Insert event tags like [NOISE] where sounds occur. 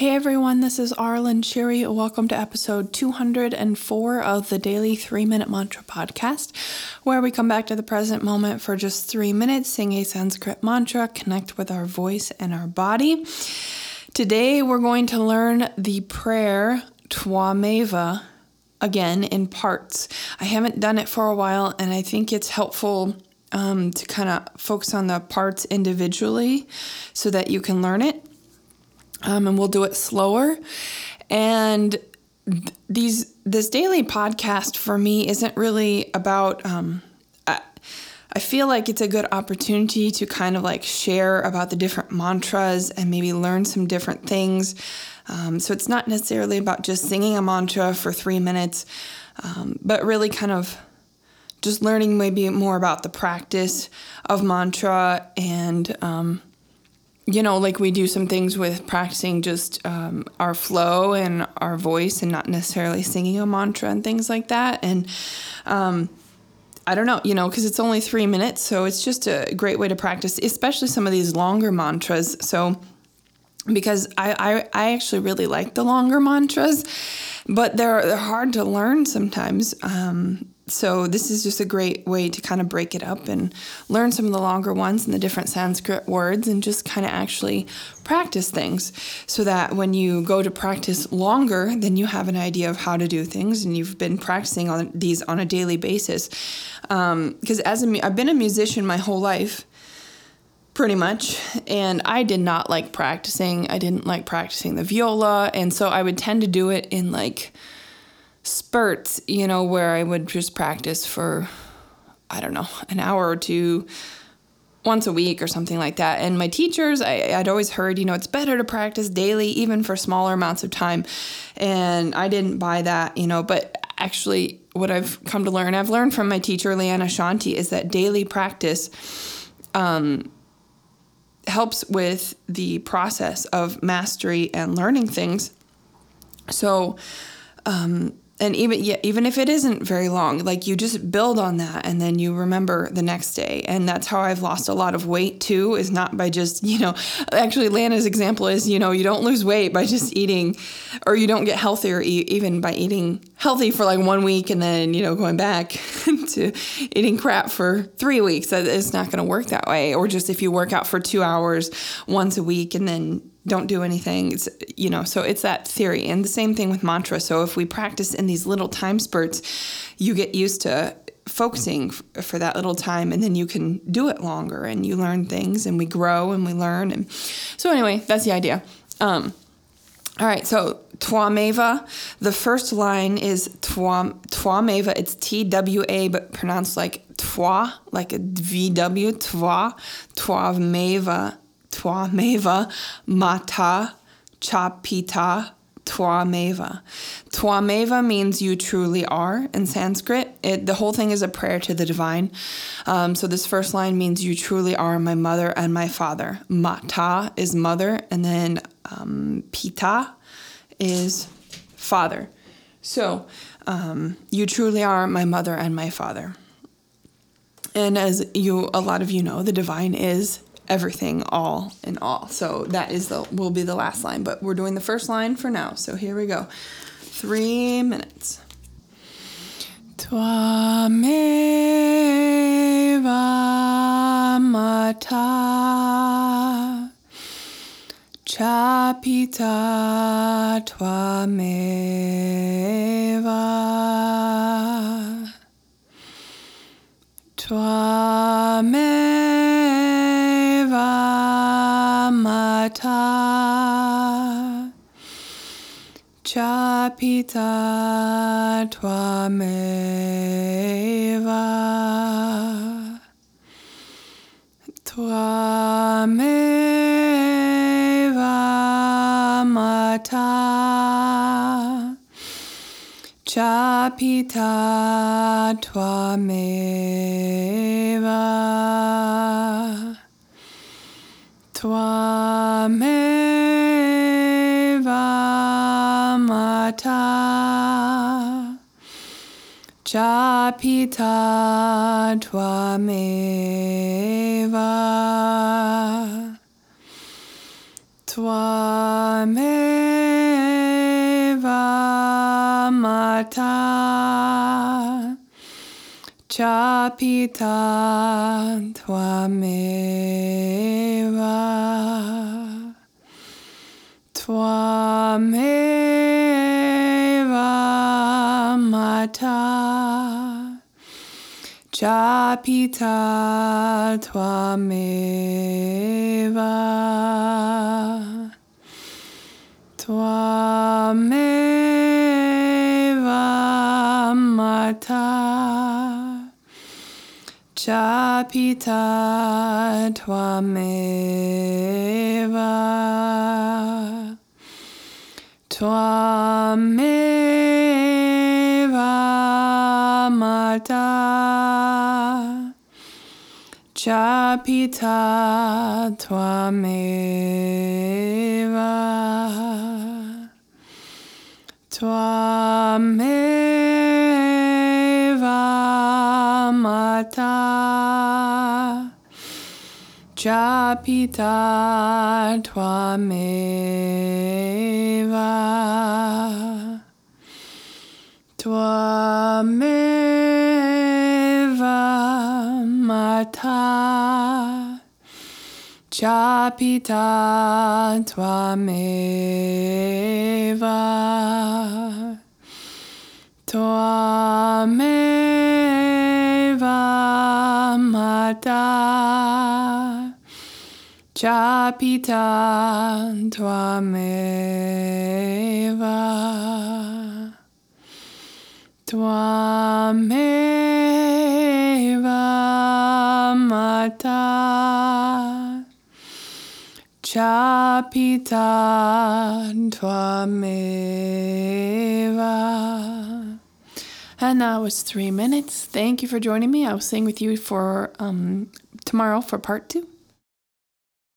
Hey everyone, this is Arlen Sherry. Welcome to episode 204 of the Daily 3 Minute Mantra Podcast, where we come back to the present moment for just three minutes, sing a Sanskrit mantra, connect with our voice and our body. Today we're going to learn the prayer Twameva again in parts. I haven't done it for a while, and I think it's helpful um, to kind of focus on the parts individually so that you can learn it um, and we'll do it slower. And these this daily podcast for me isn't really about. Um, I, feel like it's a good opportunity to kind of like share about the different mantras and maybe learn some different things. Um, so it's not necessarily about just singing a mantra for three minutes, um, but really kind of just learning maybe more about the practice of mantra and um, you know, like we do some things with practicing just um, our flow and our voice and not necessarily singing a mantra and things like that. And um, I don't know, you know, because it's only three minutes. So it's just a great way to practice, especially some of these longer mantras. So, because I, I, I actually really like the longer mantras, but they're, they're hard to learn sometimes. Um, so this is just a great way to kind of break it up and learn some of the longer ones and the different Sanskrit words and just kind of actually practice things so that when you go to practice longer, then you have an idea of how to do things and you've been practicing on these on a daily basis. Because um, as a, I've been a musician my whole life, pretty much. And I did not like practicing. I didn't like practicing the viola. And so I would tend to do it in like spurts, you know, where I would just practice for, I don't know, an hour or two once a week or something like that. And my teachers, I, would always heard, you know, it's better to practice daily, even for smaller amounts of time. And I didn't buy that, you know, but actually, what I've come to learn, I've learned from my teacher, Leanna Shanti, is that daily practice um, helps with the process of mastery and learning things. So, um, and even yeah, even if it isn't very long, like you just build on that and then you remember the next day. And that's how I've lost a lot of weight too, is not by just, you know, actually Lana's example is, you know, you don't lose weight by just eating or you don't get healthier e- even by eating healthy for like one week and then, you know, going back [LAUGHS] to eating crap for three weeks. It's not going to work that way. Or just if you work out for two hours once a week and then don't do anything. It's, you know, so it's that theory. And the same thing with mantra. So if we practice in these little time spurts, you get used to focusing f- for that little time and then you can do it longer and you learn things and we grow and we learn. And so, anyway, that's the idea. Um, all right, so Twameva. The first line is Twam Twameva. It's T W A, but pronounced like Twa, like a V W. Twa. Twameva Twameva Mata Chapita Twameva. Twameva means you truly are in Sanskrit. It, the whole thing is a prayer to the divine. Um, so this first line means you truly are my mother and my father. Mata is mother, and then um, Pita is father. So um, you truly are my mother and my father. And as you, a lot of you know, the divine is everything all in all. So that is the will be the last line, but we're doing the first line for now. So here we go. 3 minutes. Twameva mata chapita twameva twameva mata chapita twameva twameva mata chapita twameva Twameva mata Chapita Twameva Twameva mata cha pita tvameva cha pita tvameva Tvameva mata Chapita Tvameva Tvameva mata Chapita Tvameva Tvameva mata Chapita Tvameva Tvameva mata Chapita Tvameva Tvameva mata Chapita Tvameva Tvameva mata Chapita Tvameva. And that was three minutes. Thank you for joining me. I will sing with you for um, tomorrow for part two.